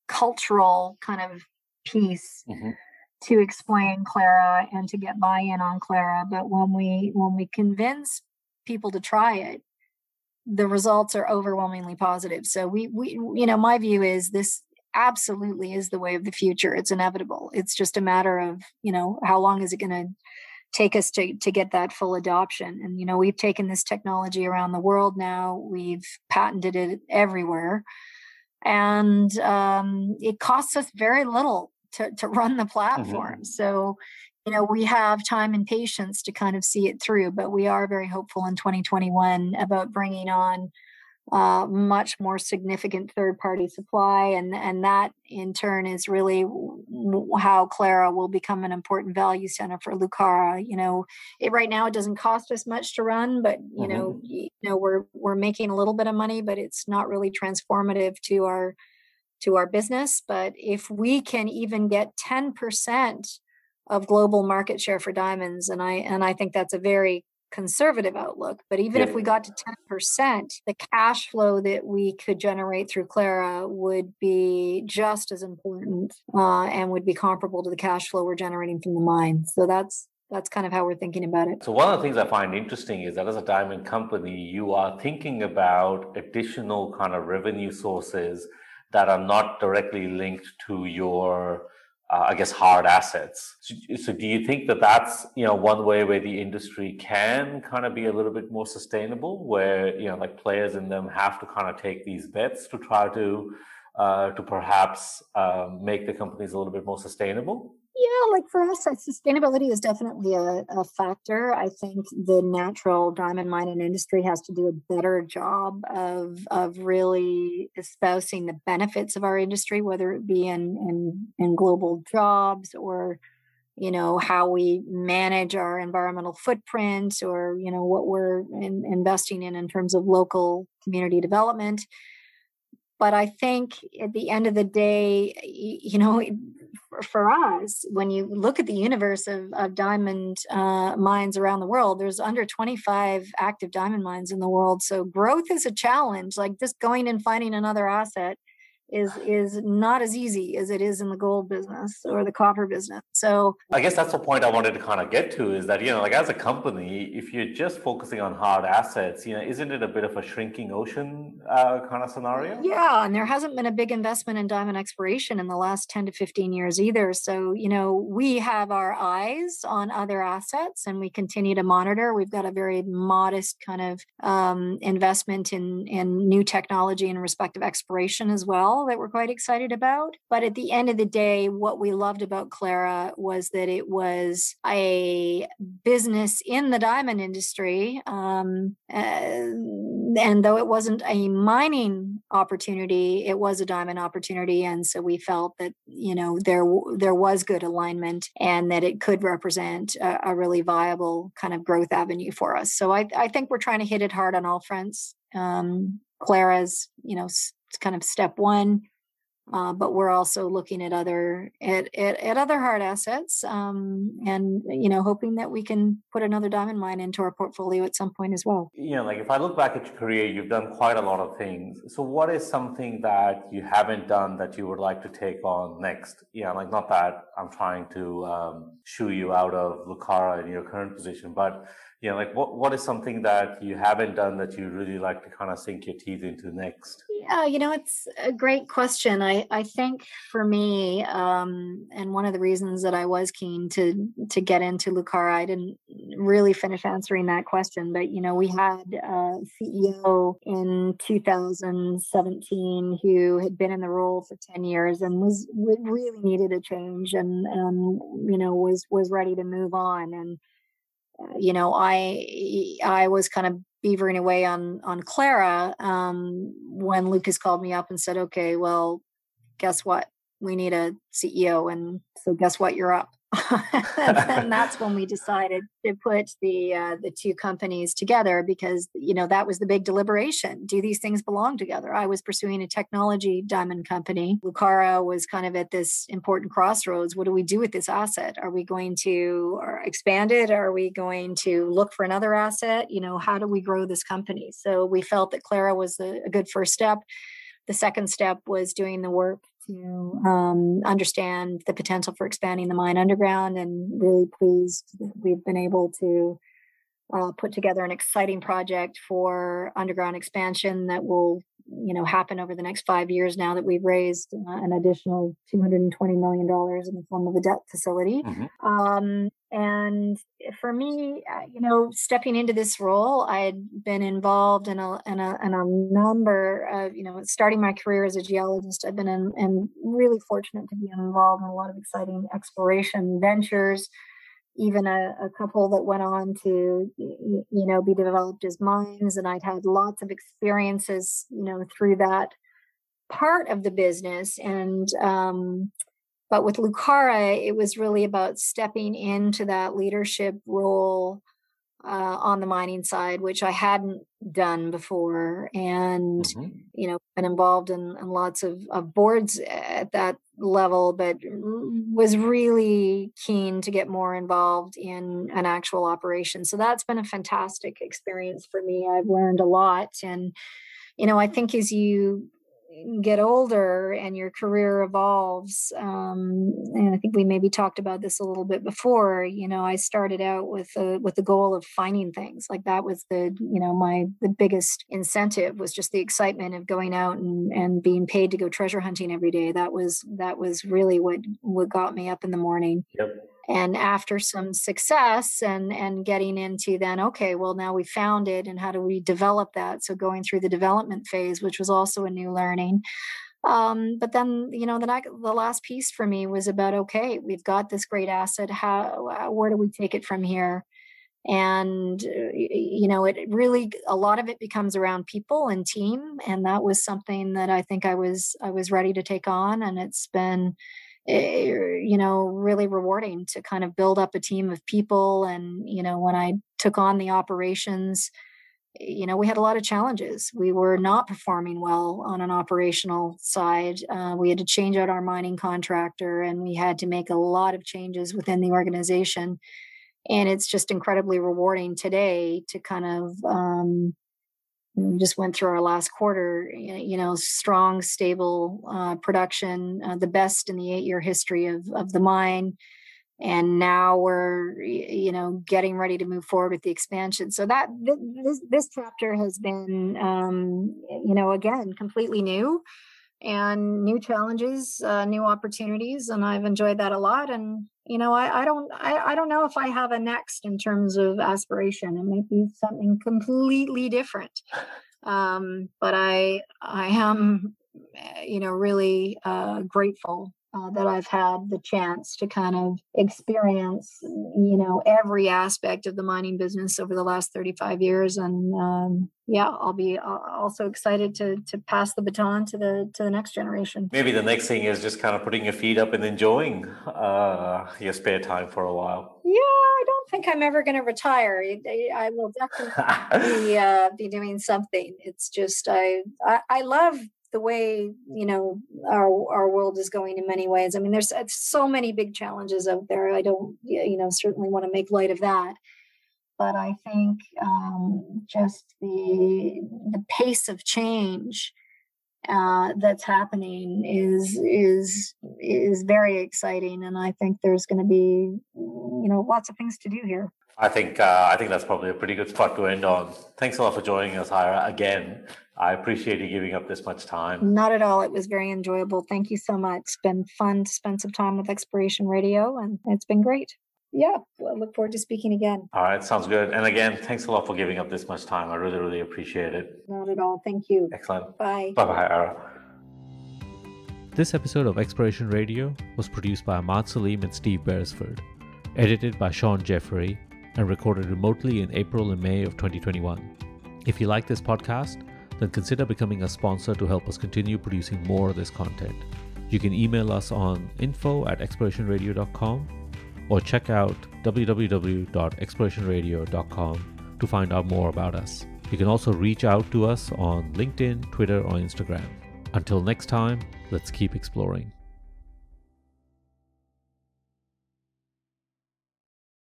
cultural kind of piece. Mm-hmm to explain Clara and to get buy-in on Clara. But when we when we convince people to try it, the results are overwhelmingly positive. So we we you know my view is this absolutely is the way of the future. It's inevitable. It's just a matter of you know how long is it going to take us to to get that full adoption and you know we've taken this technology around the world now we've patented it everywhere and um, it costs us very little to, to run the platform. Mm-hmm. So, you know, we have time and patience to kind of see it through, but we are very hopeful in 2021 about bringing on uh, much more significant third party supply. And, and that in turn is really how Clara will become an important value center for Lucara. You know, it, right now it doesn't cost us much to run, but you mm-hmm. know, you know, we're, we're making a little bit of money, but it's not really transformative to our to our business. But if we can even get 10% of global market share for diamonds, and I and I think that's a very conservative outlook, but even yeah. if we got to 10%, the cash flow that we could generate through Clara would be just as important uh, and would be comparable to the cash flow we're generating from the mine. So that's that's kind of how we're thinking about it. So one of the things I find interesting is that as a diamond company, you are thinking about additional kind of revenue sources that are not directly linked to your uh, I guess hard assets. So, so, do you think that that's you know one way where the industry can kind of be a little bit more sustainable, where you know like players in them have to kind of take these bets to try to uh, to perhaps um, make the companies a little bit more sustainable? Yeah, like for us, sustainability is definitely a, a, factor. I think the natural diamond mining industry has to do a better job of of really espousing the benefits of our industry, whether it be in in, in global jobs or you know how we manage our environmental footprint or you know what we're in, investing in in terms of local community development but i think at the end of the day you know for us, when you look at the universe of, of diamond uh, mines around the world, there's under 25 active diamond mines in the world. So growth is a challenge. Like just going and finding another asset is is not as easy as it is in the gold business or the copper business. So I guess that's the point I wanted to kind of get to is that you know like as a company, if you're just focusing on hard assets, you know, isn't it a bit of a shrinking ocean uh, kind of scenario? Yeah, and there hasn't been a big investment in diamond exploration in the last 10 to 15 years either. So you know we have our eyes on other assets and we continue to monitor. We've got a very modest kind of um, investment in in new technology and respective exploration as well that we're quite excited about. But at the end of the day, what we loved about Clara was that it was a business in the diamond industry. Um, and though it wasn't a mining opportunity, it was a diamond opportunity. And so we felt that, you know, there, there was good alignment and that it could represent a, a really viable kind of growth avenue for us. So I, I think we're trying to hit it hard on all fronts. Um, Clara's, you know, kind of step one. Uh, but we're also looking at other at, at, at other hard assets um, and you know hoping that we can put another diamond mine into our portfolio at some point as well you know like if i look back at your career you've done quite a lot of things so what is something that you haven't done that you would like to take on next yeah like not that i'm trying to um, shoo you out of lucara in your current position but yeah, like what what is something that you haven't done that you really like to kind of sink your teeth into next? Yeah, you know, it's a great question. I I think for me, um, and one of the reasons that I was keen to to get into Lucara, I didn't really finish answering that question, but you know, we had a CEO in 2017 who had been in the role for 10 years and was really needed a change and and you know was was ready to move on and you know, I I was kind of beavering away on on Clara um, when Lukas called me up and said, "Okay, well, guess what? We need a CEO, and so guess what? You're up." And that's when we decided to put the uh, the two companies together because you know that was the big deliberation. Do these things belong together? I was pursuing a technology diamond company. Lucara was kind of at this important crossroads. What do we do with this asset? Are we going to expand it? Are we going to look for another asset? You know, how do we grow this company? So we felt that Clara was a, a good first step. The second step was doing the work to um, understand the potential for expanding the mine underground and really pleased that we've been able to uh, put together an exciting project for underground expansion that will you know happen over the next five years now that we've raised uh, an additional 220 million dollars in the form of a debt facility mm-hmm. um, and for me uh, you know stepping into this role i had been involved in a, in a, in a number of you know starting my career as a geologist i've been in, and really fortunate to be involved in a lot of exciting exploration ventures even a, a, couple that went on to you know be developed as mines and i'd had lots of experiences you know through that part of the business and um, but with lucara it was really about stepping into that leadership role uh, on the mining side, which I hadn't done before, and mm-hmm. you know, been involved in, in lots of, of, boards at that level, but was really keen to get more involved in an actual operation. So that's been a fantastic experience for me. I've learned a lot, and you know, I think as you get older and your career evolves um, and i think we maybe talked about this a little bit before you know i started out with a, with the goal of finding things. Like that was the you know my the biggest incentive was just the excitement of going out and, and being paid to go treasure hunting every day. That was that was really what what got me up in the morning. Yep and after some success and and getting into then okay well now we found it and how do we develop that? So going through the development phase which was also a new learning. Um, but then you know the the last piece for me was about okay we've got this great asset. How where do we take it from here? And uh, you know it really a lot of it becomes around people and team and that was something that i think i was i was ready to take on and it's been you know really rewarding to kind of build up a team of people. And you know when i took on the operations you know we had a lot of challenges. We were not performing well on an operational side. Uh, we had to change out our mining contractor and we had to make a lot of changes within the organization. And it's just incredibly rewarding today to kind of um, we just went through our last quarter you know strong stable uh, production uh, the best in the eight year history of, of the mine. And now we're you know getting ready to move forward with the expansion. So that this, this chapter has been um, you know again completely new and new challenges uh, new opportunities and i've enjoyed that a lot. And you know i, I don't I, I don't know if i have a next in terms of aspiration. It might be something completely different. Um, but i i am eh, you know really uh, grateful uh, that I've had the chance to kind of experience, you know, every aspect of the mining business over the last 35 years. And um, yeah, I'll be uh, also excited to to pass the baton to the to the next generation. Maybe the next thing is just kind of putting your feet up and enjoying uh, your spare time for a while. Yeah, I don't think I'm ever going to retire. I, will definitely be, uh, be doing something. It's just I, I I love the way you know our our world is going in many ways. I mean, there's so many big challenges out there. I don't you know certainly want to make light of that, but I think um, just the the pace of change uh, that's happening is is is very exciting, and I think there's going to be you know, lots of things to do here. I think uh, I think that's probably a pretty good spot to end on. Thanks a lot for joining us, Eira. Again, I appreciate you giving up this much time. Not at all. It was very enjoyable. Thank you so much. It's been fun to spend some time with Exploration Radio, and it's been great. Yeah, well, look forward to speaking again. All right, sounds good. And again, thanks a lot for giving up this much time. I really, really appreciate it. Not at all. Thank you. Excellent. Bye. Bye bye, Eira. This episode of Exploration Radio was produced by Ahmad Salim and Steve Beresford, edited by Sean Jeffrey, and recorded remotely in April and May of 2021. If you like this podcast, then consider becoming a sponsor to help us continue producing more of this content. You can email us on info at explorationradio.com or check out www.explorationradio.com to find out more about us. You can also reach out to us on LinkedIn, Twitter, or Instagram. Until next time, let's keep exploring.